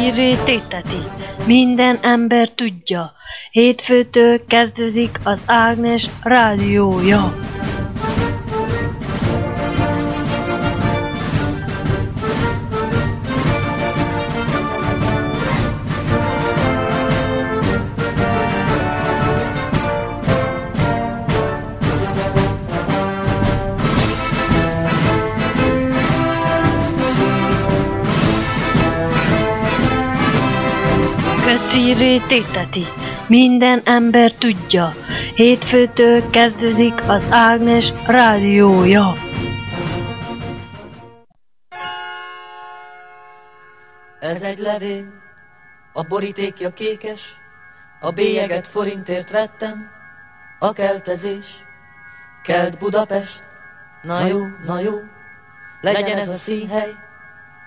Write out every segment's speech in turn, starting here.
Köszíré téteti, minden ember tudja, hétfőtől kezdődik az Ágnes rádiója. Köszíré téteti, minden ember tudja, hétfőtől kezdődik az Ágnes rádiója. Ez egy levél, a borítékja kékes, a bélyeget forintért vettem, a keltezés, kelt Budapest, na jó, na jó, legyen ez a színhely,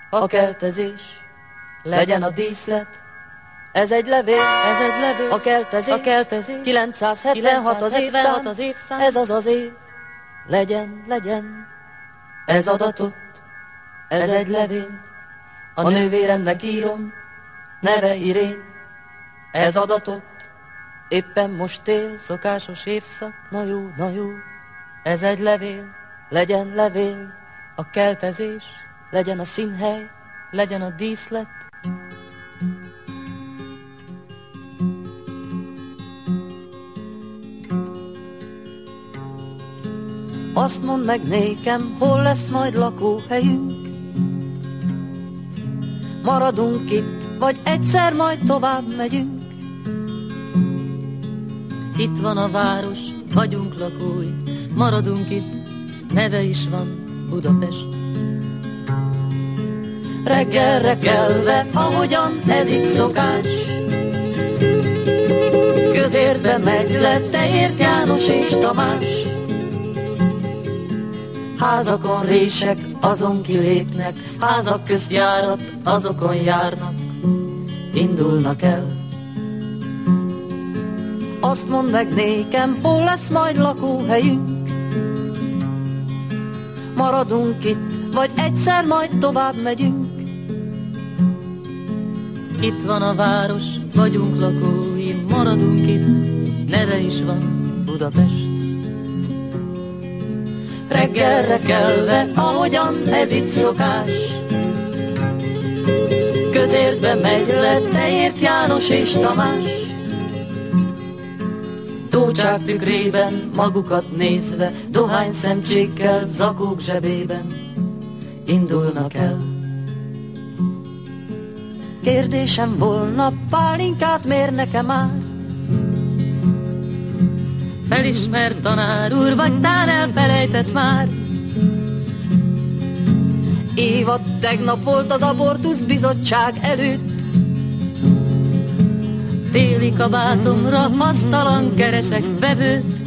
a keltezés, legyen a díszlet, ez egy levél, ez egy levél, a keltezés, a keltezés, 976 az évszám, az évszám, ez az az év, legyen, legyen, ez adatot, ez egy levél, a nővéremnek írom, neve Irén, ez adatot, éppen most él, szokásos évszak, na jó, na jó, ez egy levél, legyen levél, a keltezés, legyen a színhely, legyen a díszlet, Azt mondd meg nékem, hol lesz majd lakóhelyünk? Maradunk itt, vagy egyszer majd tovább megyünk? Itt van a város, vagyunk lakói Maradunk itt, neve is van Budapest. Reggelre kelve, ahogyan ez itt szokás. Közérbe megy le, te ért János és Tamás Házakon rések, azon kilépnek, házak közt járat, azokon járnak, indulnak el. Azt mondd meg nékem, hol lesz majd lakóhelyünk? Maradunk itt, vagy egyszer majd tovább megyünk? Itt van a város, vagyunk lakói, maradunk itt, neve is van Budapest reggelre kelve, ahogyan ez itt szokás. Közértbe megy le, te ért János és Tamás. Tócsák tükrében, magukat nézve, dohány szemcsékkel, zakók zsebében indulnak el. Kérdésem volna, pálinkát mér nekem már? Felismert tanár úr, vagy tán elfelejtett már? Évad tegnap volt az abortusz bizottság előtt. Téli kabátomra masztalan keresek vevőt.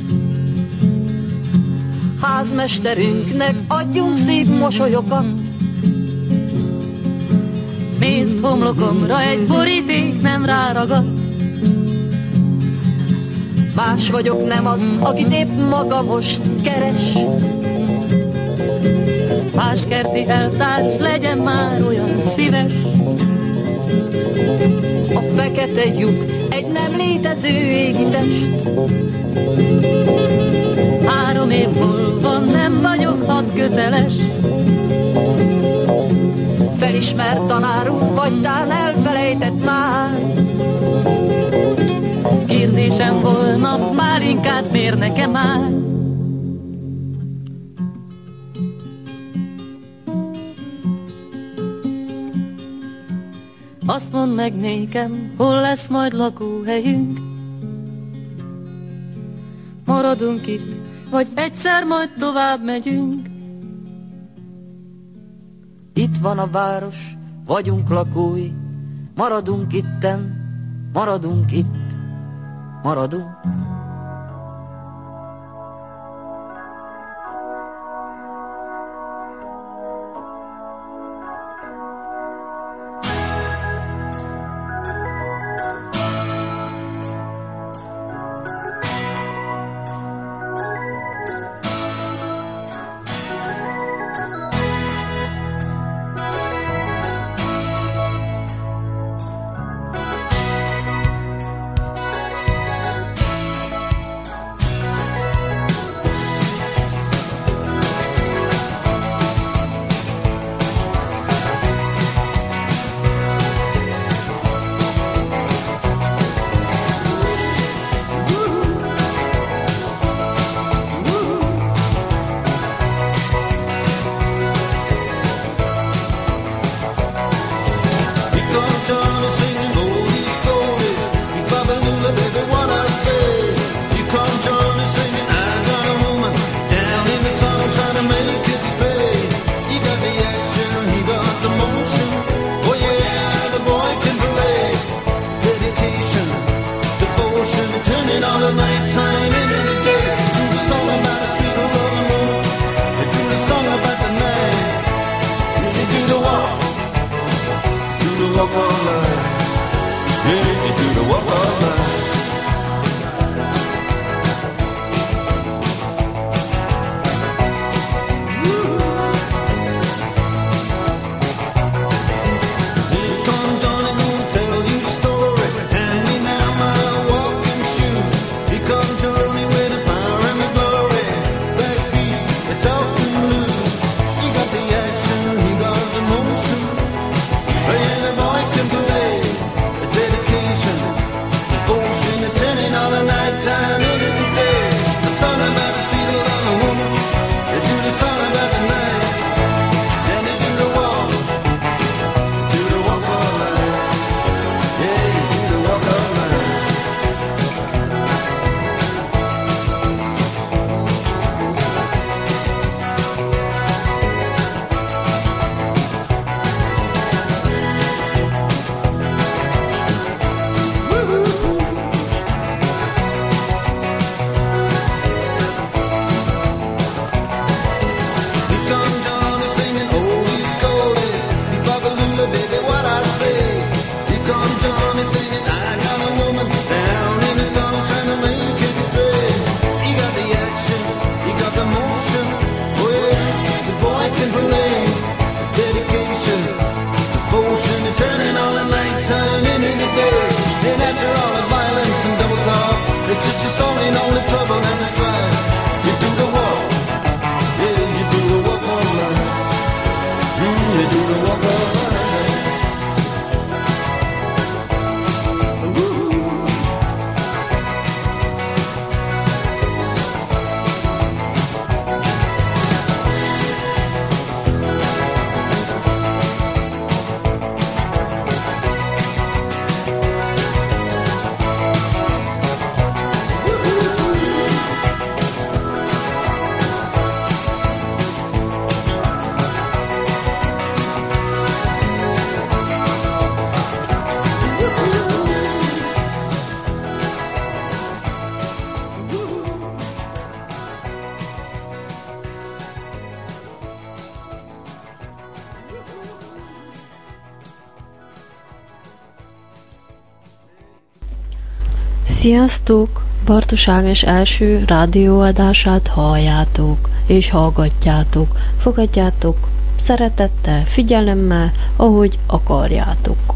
Házmesterünknek adjunk szép mosolyokat. Pénzt homlokomra egy boríték nem ráragadt. Más vagyok, nem az, akit épp maga most keres. Más kerti eltárs legyen már olyan szíves. A fekete lyuk egy nem létező égi test. Három év múlva nem vagyok hat köteles. Felismert tanár úr, vagy tán elfelejtett már. Kérdésem volna, már inkább mér nekem már. Azt mondd meg nékem, hol lesz majd lakóhelyünk? Maradunk itt, vagy egyszer majd tovább megyünk? Itt van a város, vagyunk lakói, maradunk itten, maradunk itt maradunk. Sziasztok! Bartos Ágnes első rádióadását halljátok és hallgatjátok. Fogadjátok szeretettel, figyelemmel, ahogy akarjátok.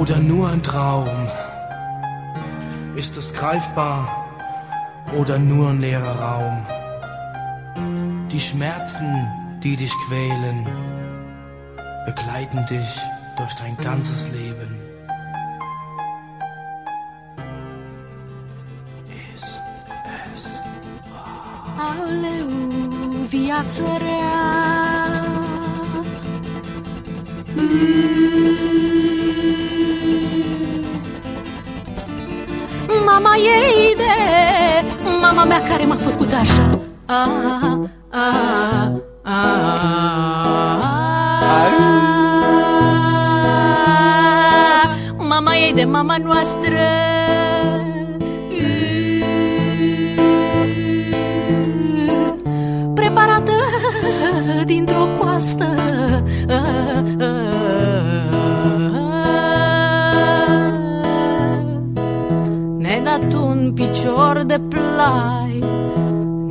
Oder nur ein leerer Raum. Die Schmerzen, die dich quälen, begleiten dich durch dein ganzes Leben. Ist es Aleu, viață rea Mama ei de mama mea care m-a făcut așa. A, a, a, Mama ei de mama noastră. Preparată dintr-o coastă picior de plai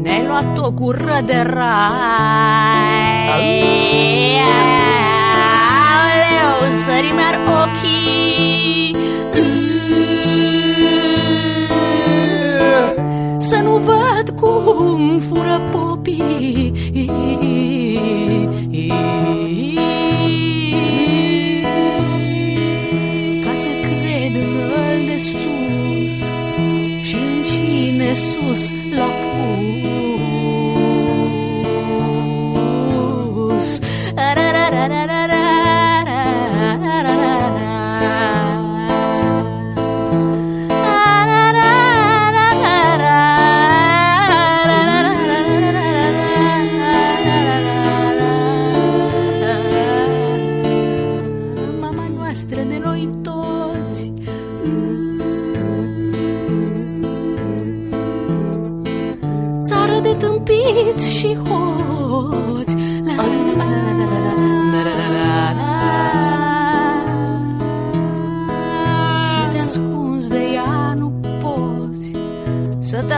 Ne-ai luat o gură de rai. Aoleu, sări mi-ar ochii Să nu văd cum fură popii Yesus lokus.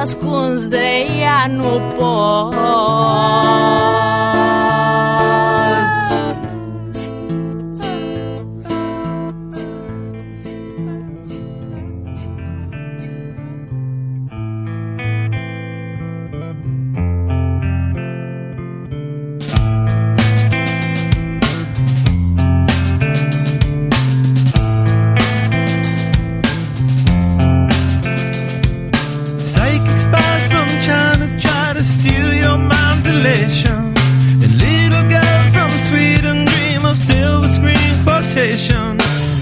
nascunzdejano po.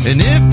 And if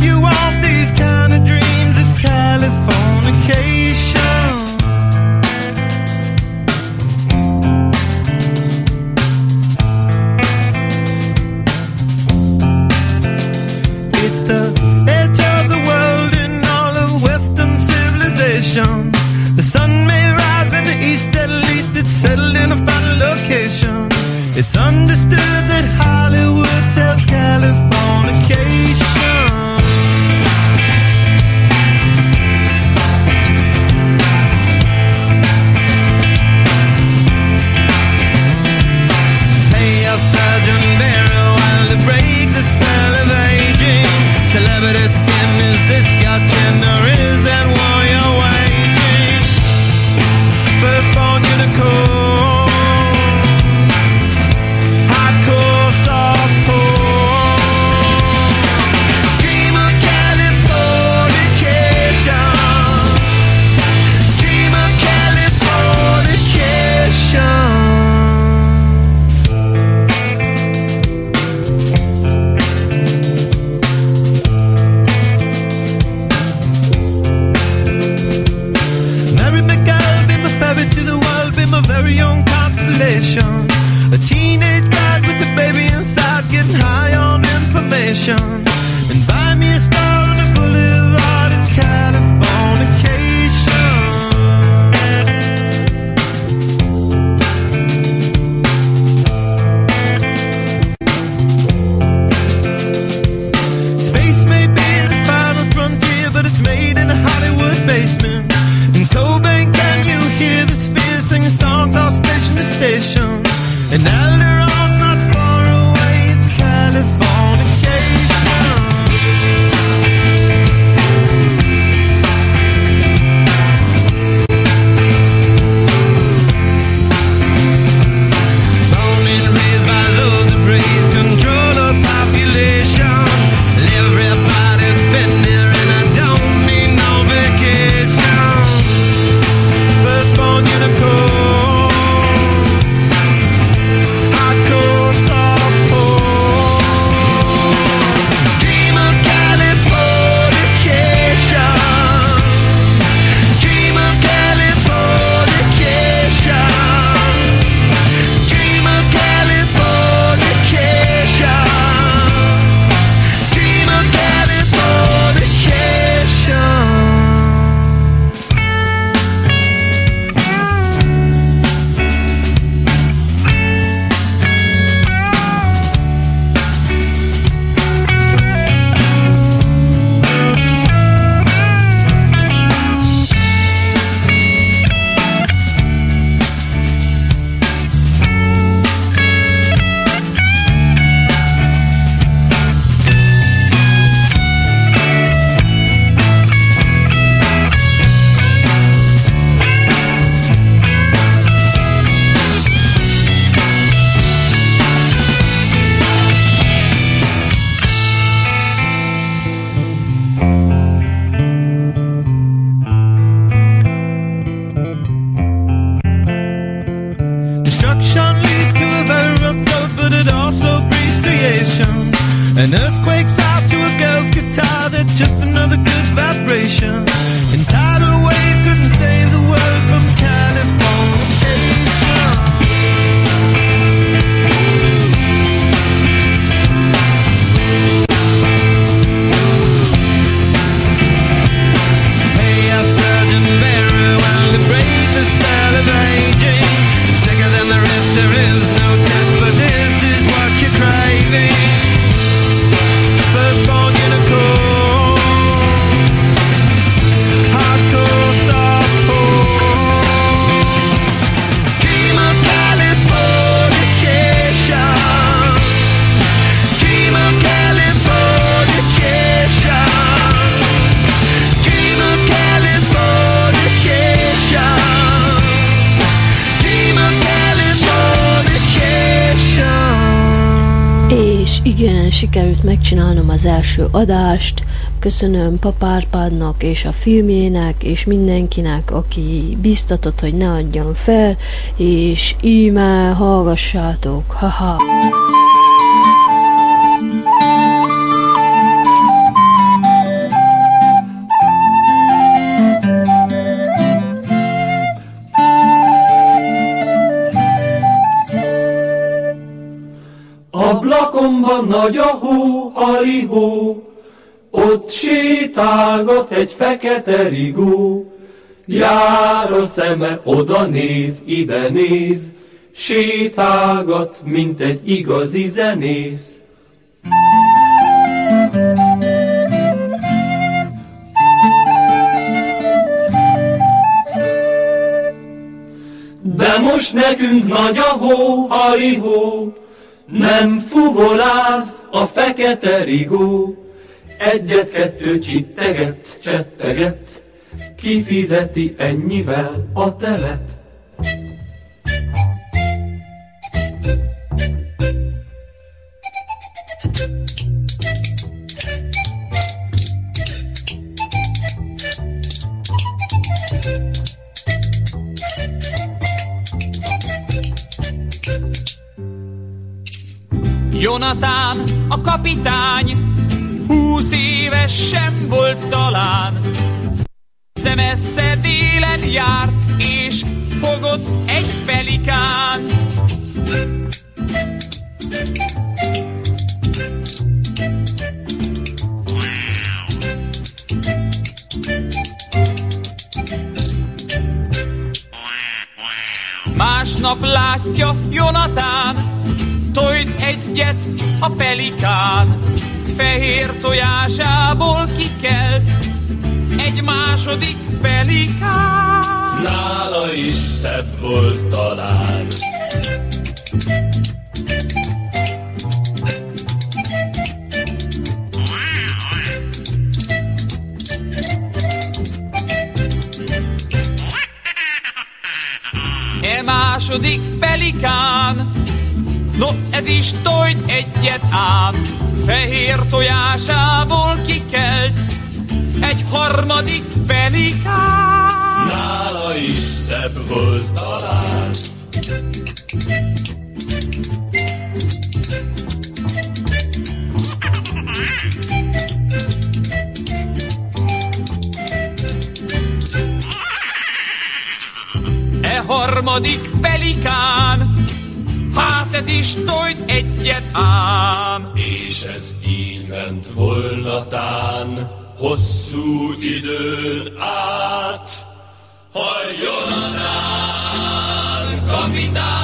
első adást. Köszönöm Papárpádnak és a filmjének, és mindenkinek, aki biztatott, hogy ne adjam fel, és íme hallgassátok, haha! Ablakomban nagy a hó, halihó, ott sétálgat egy fekete rigó, jár a szeme, oda néz, ide néz, sétálgat, mint egy igazi zenész. De most nekünk nagy a hó, halihó, nem fuvoláz a fekete rigó. Egyet-kettő csitteget, csetteget, kifizeti ennyivel a telet. Kapitány, húsz éves sem volt talán. Szemessze délen járt, és fogott egy pelikánt. Másnap látja Jonatán, tojt egyet a pelikán, fehér tojásából kikelt egy második pelikán. Nála is szebb volt talán. E második pelikán, no ez is tojt egyet ám, fehér tojásából kikelt egy harmadik pelikán. Nála is szebb volt talán. E harmadik pelikán, ez is tojt egyet ám. És ez így ment volna tán, hosszú időn át. Halljon rám, kapitány,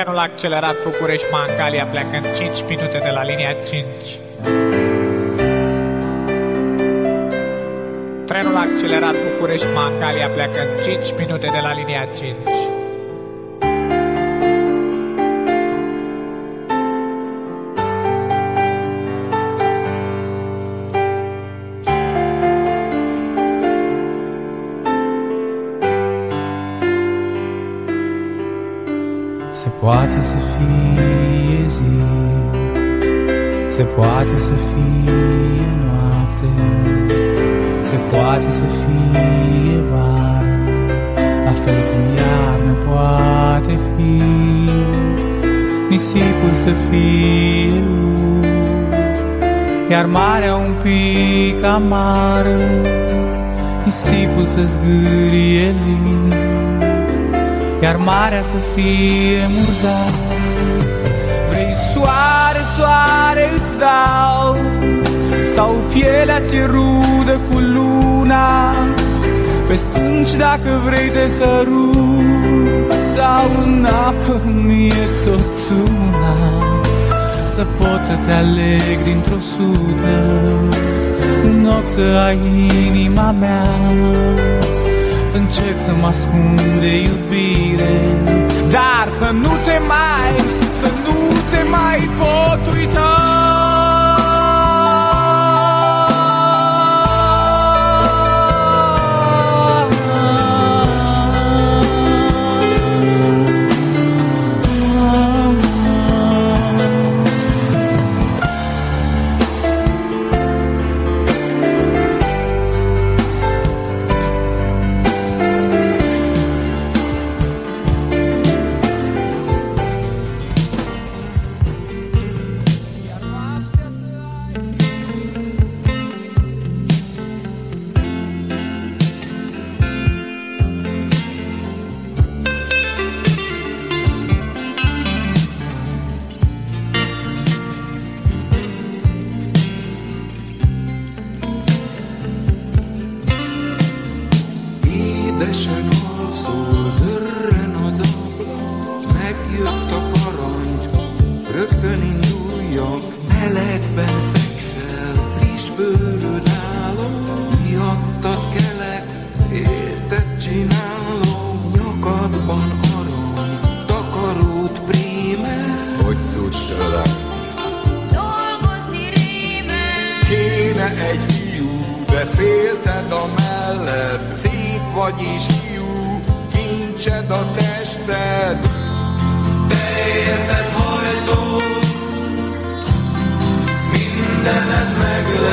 Trenul a accelerat București-Mangalia plecând 5 minute de la linia 5. Trenul a accelerat București-Mangalia plecând 5 minute de la linia 5. Poate să fie noapte, se poate să fie vară, la fel cum iarnă poate fi. Nisipul să fie ud, iar marea un pic amară, nisipul să zgârie lin iar marea să fie murdar. Vrei soare, soare îți dau, Sau pielea ți rudă cu luna. Pe stânci dacă vrei te sărut Sau în apă mie tot una. Să poți să te aleg dintr-o sută În ochi să ai inima mea. Să încerc să mă ascund de iubire Dar să nu te mai, să nu avete mai potuto kincsed a tested. Te érted hajtó, mindened meglegyen,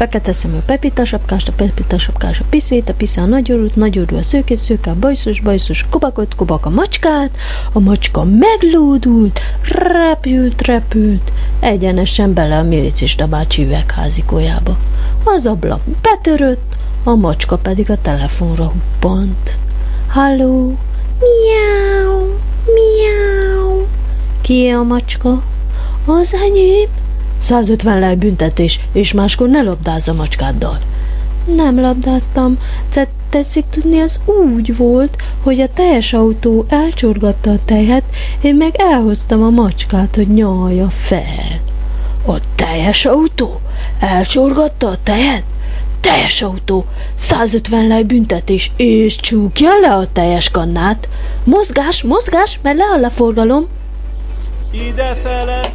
fekete szemű Pepita sapkást, a Pepita sapkás a piszét, a pisza a nagyorút, nagyorú a szőkét, szőke a bajszos, bajszos a kubakot, kubak a macskát, a macska meglódult, repült, repült, egyenesen bele a milicista bácsi üvegházikójába. Az ablak betörött, a macska pedig a telefonra huppant. Halló, miau, miau. Ki a macska? Az enyém. 150 lej büntetés, és máskor ne labdázz a macskáddal. Nem labdáztam, te tetszik tudni, az úgy volt, hogy a teljes autó elcsorgatta a tejet, én meg elhoztam a macskát, hogy nyalja fel. A teljes autó? Elcsorgatta a tejet? Teljes autó, 150 lej büntetés, és csúkja le a teljes kannát. Mozgás, mozgás, mert leáll a forgalom. Idefele,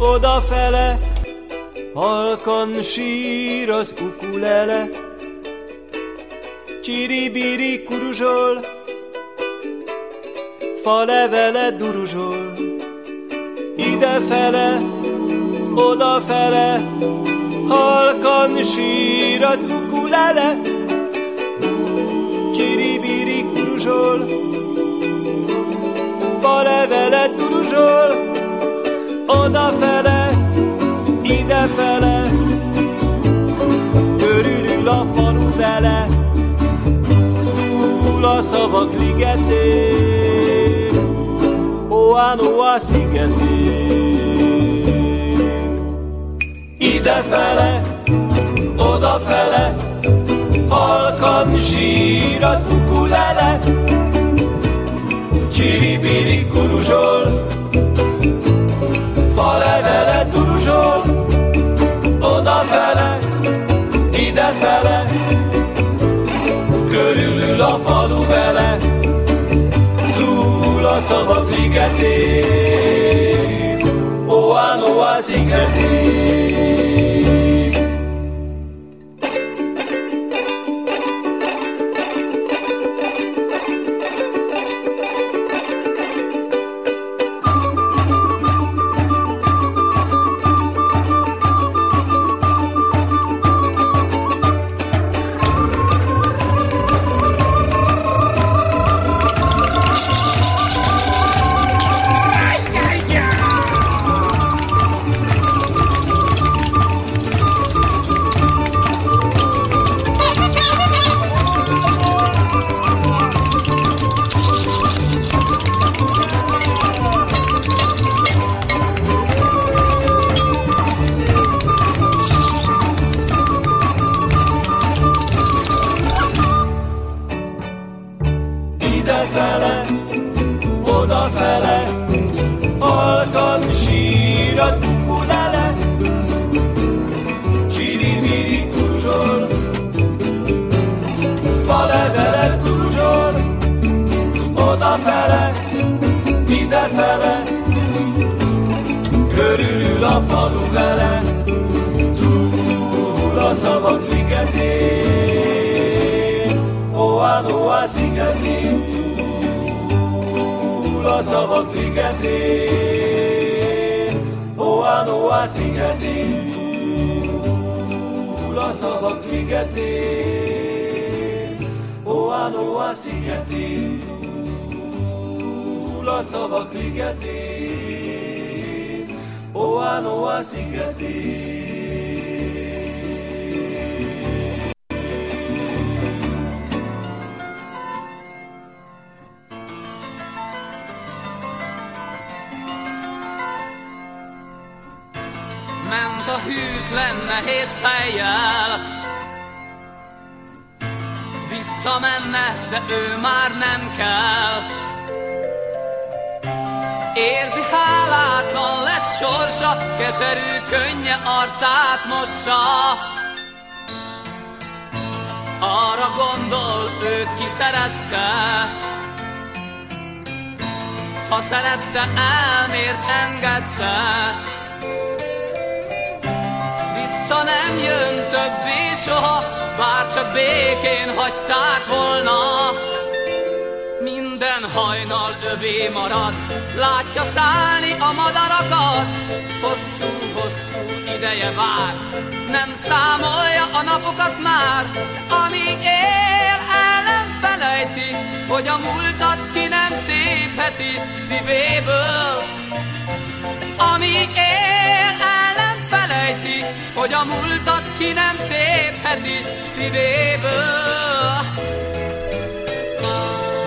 odafele, halkan sír az ukulele. Csiribiri kuruzsol, falevele duruzsol. Idefele, odafele, halkan sír az ukulele. Csiribiri kuruzsol, falevele duruzsol, odafele, idefele, körülül a falu vele, túl a szavak ligetén, Oán, Oá szigetén. Idefele, odafele, halkan sír az ukulele, Csiribiri kuruzsol, szavak ligetén, Oán, Oá Xin. Sorsa, keserű könnye arcát mossa. Arra gondol, őt ki szerette. Ha szerette, elmért engedte. Vissza nem jön többé soha, bár csak békén hagyták volna. Minden hajnal övé marad, látja szállni a madarakat. Hosszú-hosszú ideje vár, nem számolja a napokat már, amíg él, el nem felejti, hogy a múltat ki nem tépheti szívéből. Amíg él, el nem felejti, hogy a múltat ki nem tépheti szívéből.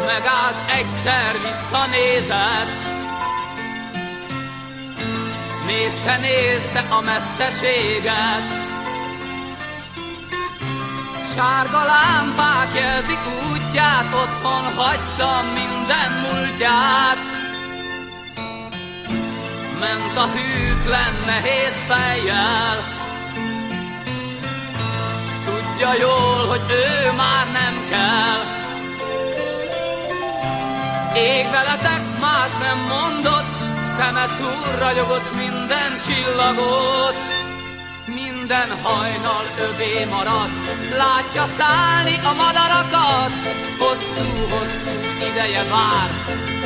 Megállt egyszer visszanézett, Nézte, nézte a messzeséget, Sárga lámpák jelzik útját, otthon hagyta minden múltját. ment a hűtlen nehéz fejjel. Tudja jól, hogy ő már nem kell. Ég veletek más nem mondott, szeme túl ragyogott minden csillagot. Minden hajnal övé marad, látja szállni a madarakat. Hosszú-hosszú ideje vár,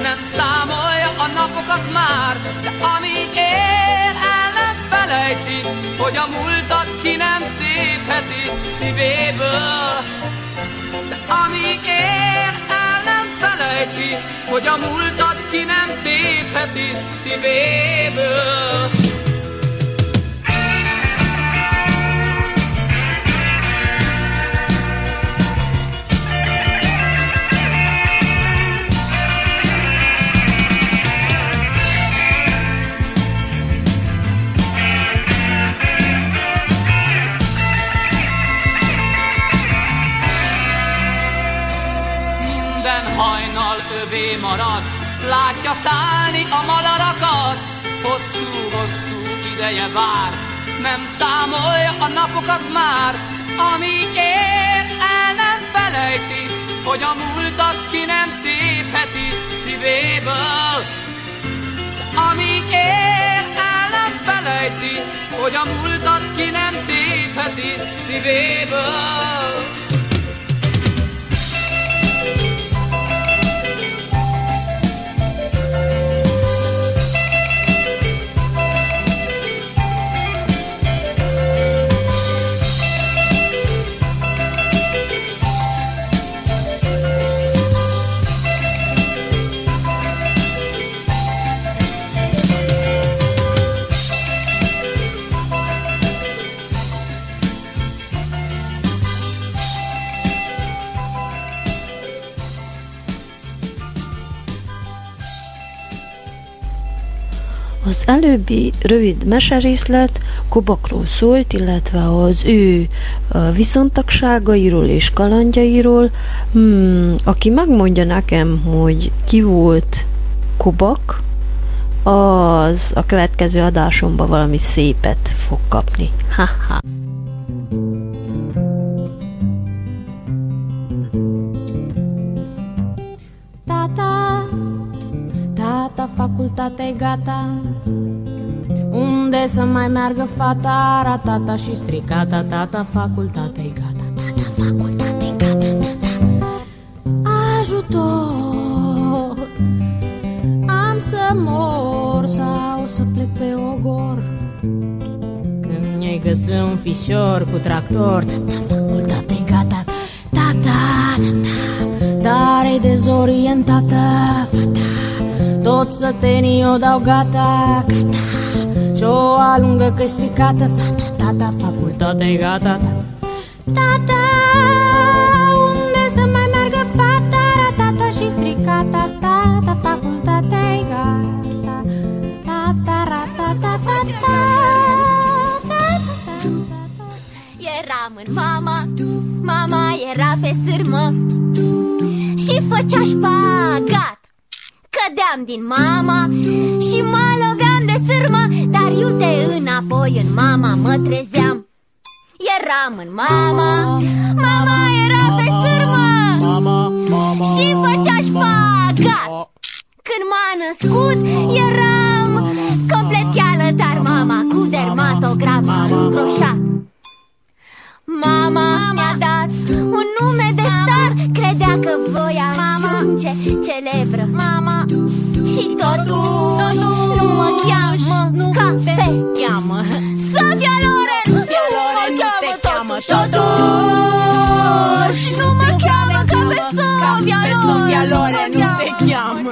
nem számolja a napokat már, de amíg él, el nem felejti, hogy a múltat ki nem tépheti hogy a múltat ki nem tépheti szívéből. Marad, látja szállni a madarakat. Hosszú-hosszú ideje vár, nem számolja a napokat már, amíg ér, el nem felejti, hogy a múltat ki nem tépheti szívéből. Amíg ér, el nem felejti, hogy a múltat ki nem tépheti szívéből. Előbbi rövid meserészlet Kobakról szólt, illetve az ő viszontagságairól és kalandjairól. Hmm, aki megmondja nekem, hogy ki volt Kobak, az a következő adásomban valami szépet fog kapni. Ha-ha. Facultate gata. Unde să mai meargă fata Ratata și stricata Tata, facultate gata Tata, facultate gata Tata Ajutor! Am să mor Sau să plec pe ogor. Când mi-ai găsit un fișor cu tractor Tata, facultate gata Tata, tata Dar e dezorientată fata Tot sătenii o dau gata, gata. Și-o alungă că stricată. Fata, tata, facultate gata, tata Tata, unde să mai meargă fata? Ratata și stricata Tata, facultate gata. Tata, ratata, tata Eram în mama, mama era pe sârmă. Și făcea șpagat Cădeam din mama și mă loveam de sârmă Dar iute înapoi în mama mă trezeam. Eram în mama, mama era pe sârmă Și făcea șpagat Când m-a născut eram complet cheală Dar mama cu dermatograf m-a Peso dialore, non te chiamo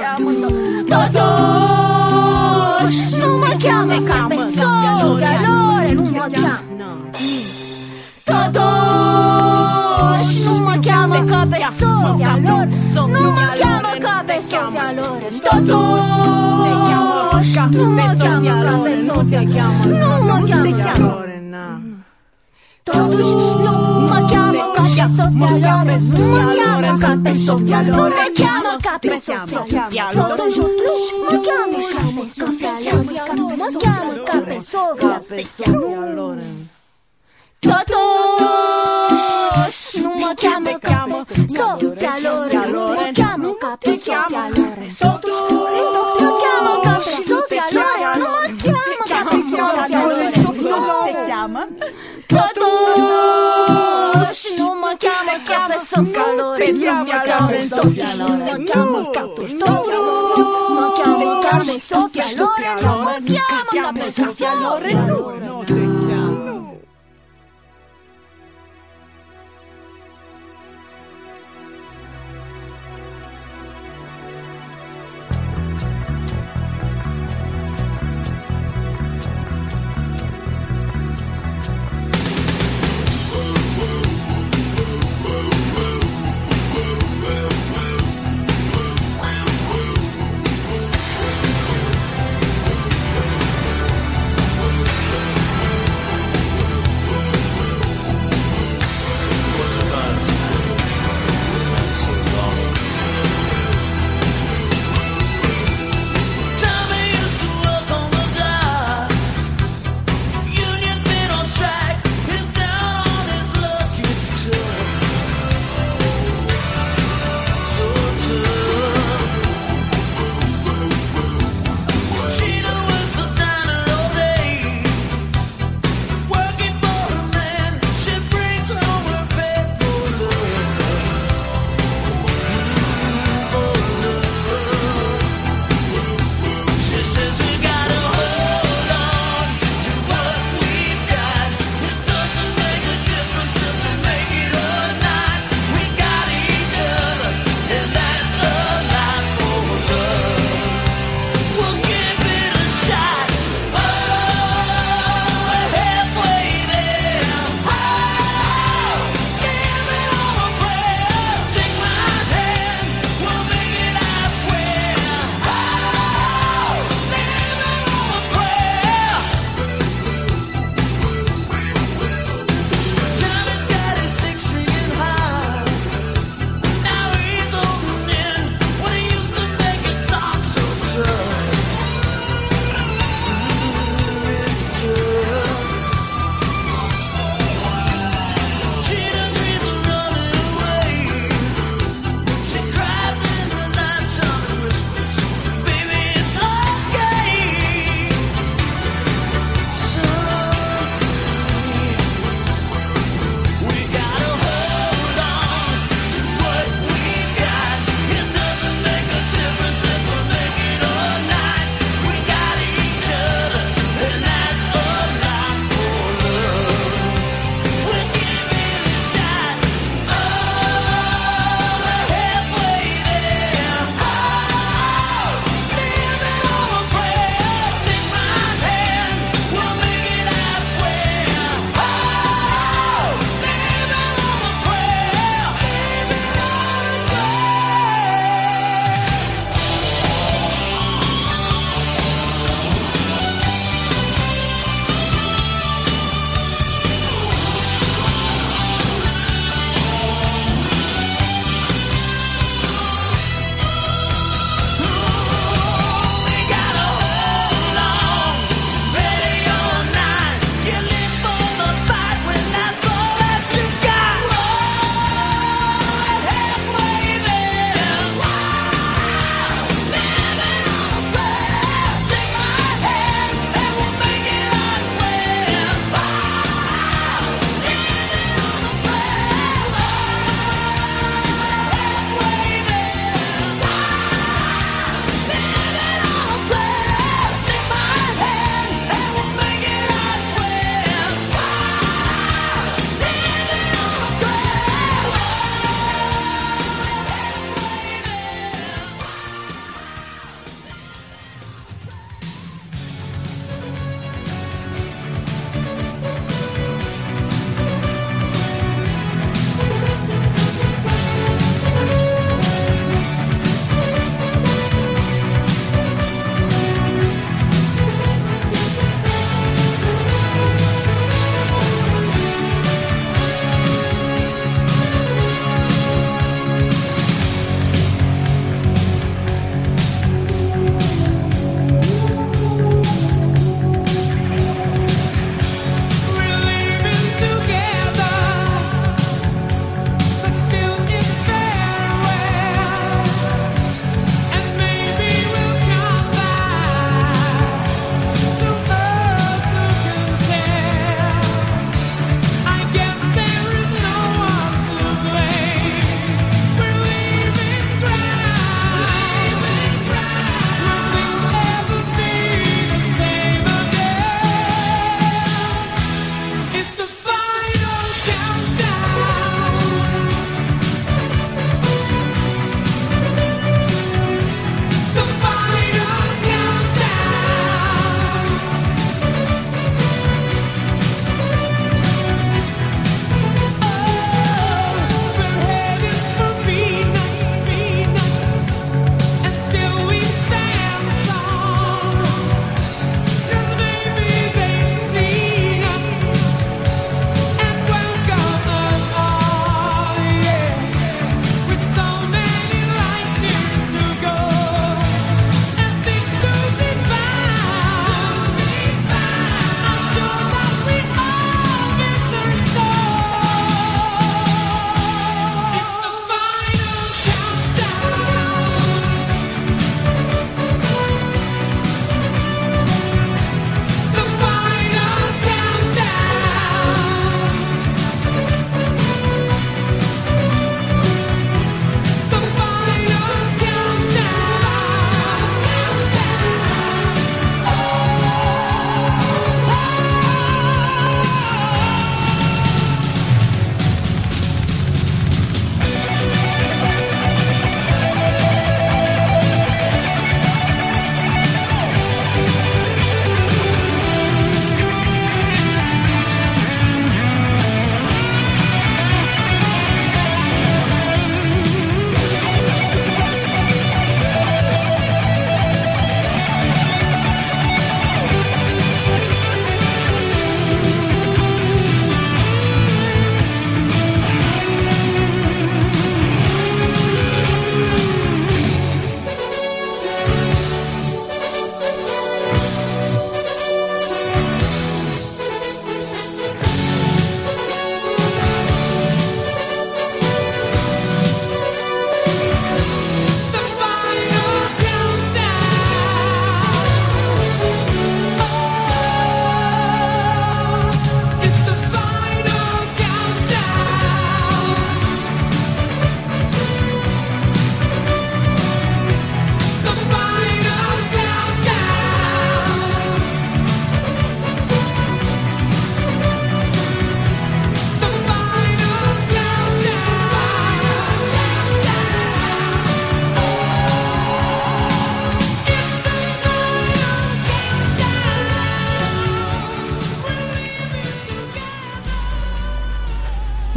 Dodos, non mi chiama Peso dialore, non mi chiama non mi chiama Peso dialore, non mi chiama Peso dialore Dodos, non mi chiama Peso dialore, non mi chiama Dodos, non mi chiama Sofia, Sofia Loren. Tu mă cheamă ca pe Sofia Loren Tu mă cheamă ca pe Sofia Tot în jur tuș mă cheamă ca pe Sofia Loren Tu mă cheamă ca Sofia Totuși nu mă cheamă ca pe Sofia Loren Nu mă cheamă ca pe Sofia Loren Totuși calor, calor, el calor, calor, el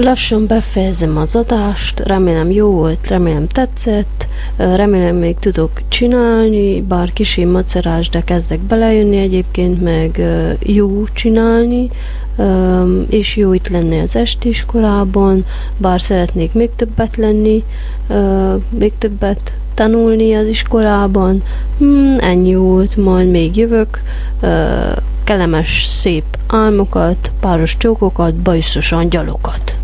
Lassan befejezem az adást, remélem jó volt, remélem tetszett, remélem még tudok csinálni, bár kicsi macerás, de kezdek belejönni egyébként, meg jó csinálni, és jó itt lenni az estiskolában, bár szeretnék még többet lenni, még többet tanulni az iskolában. Hmm, ennyi volt, majd még jövök. Kellemes, szép álmokat, páros csókokat, bajszos angyalokat.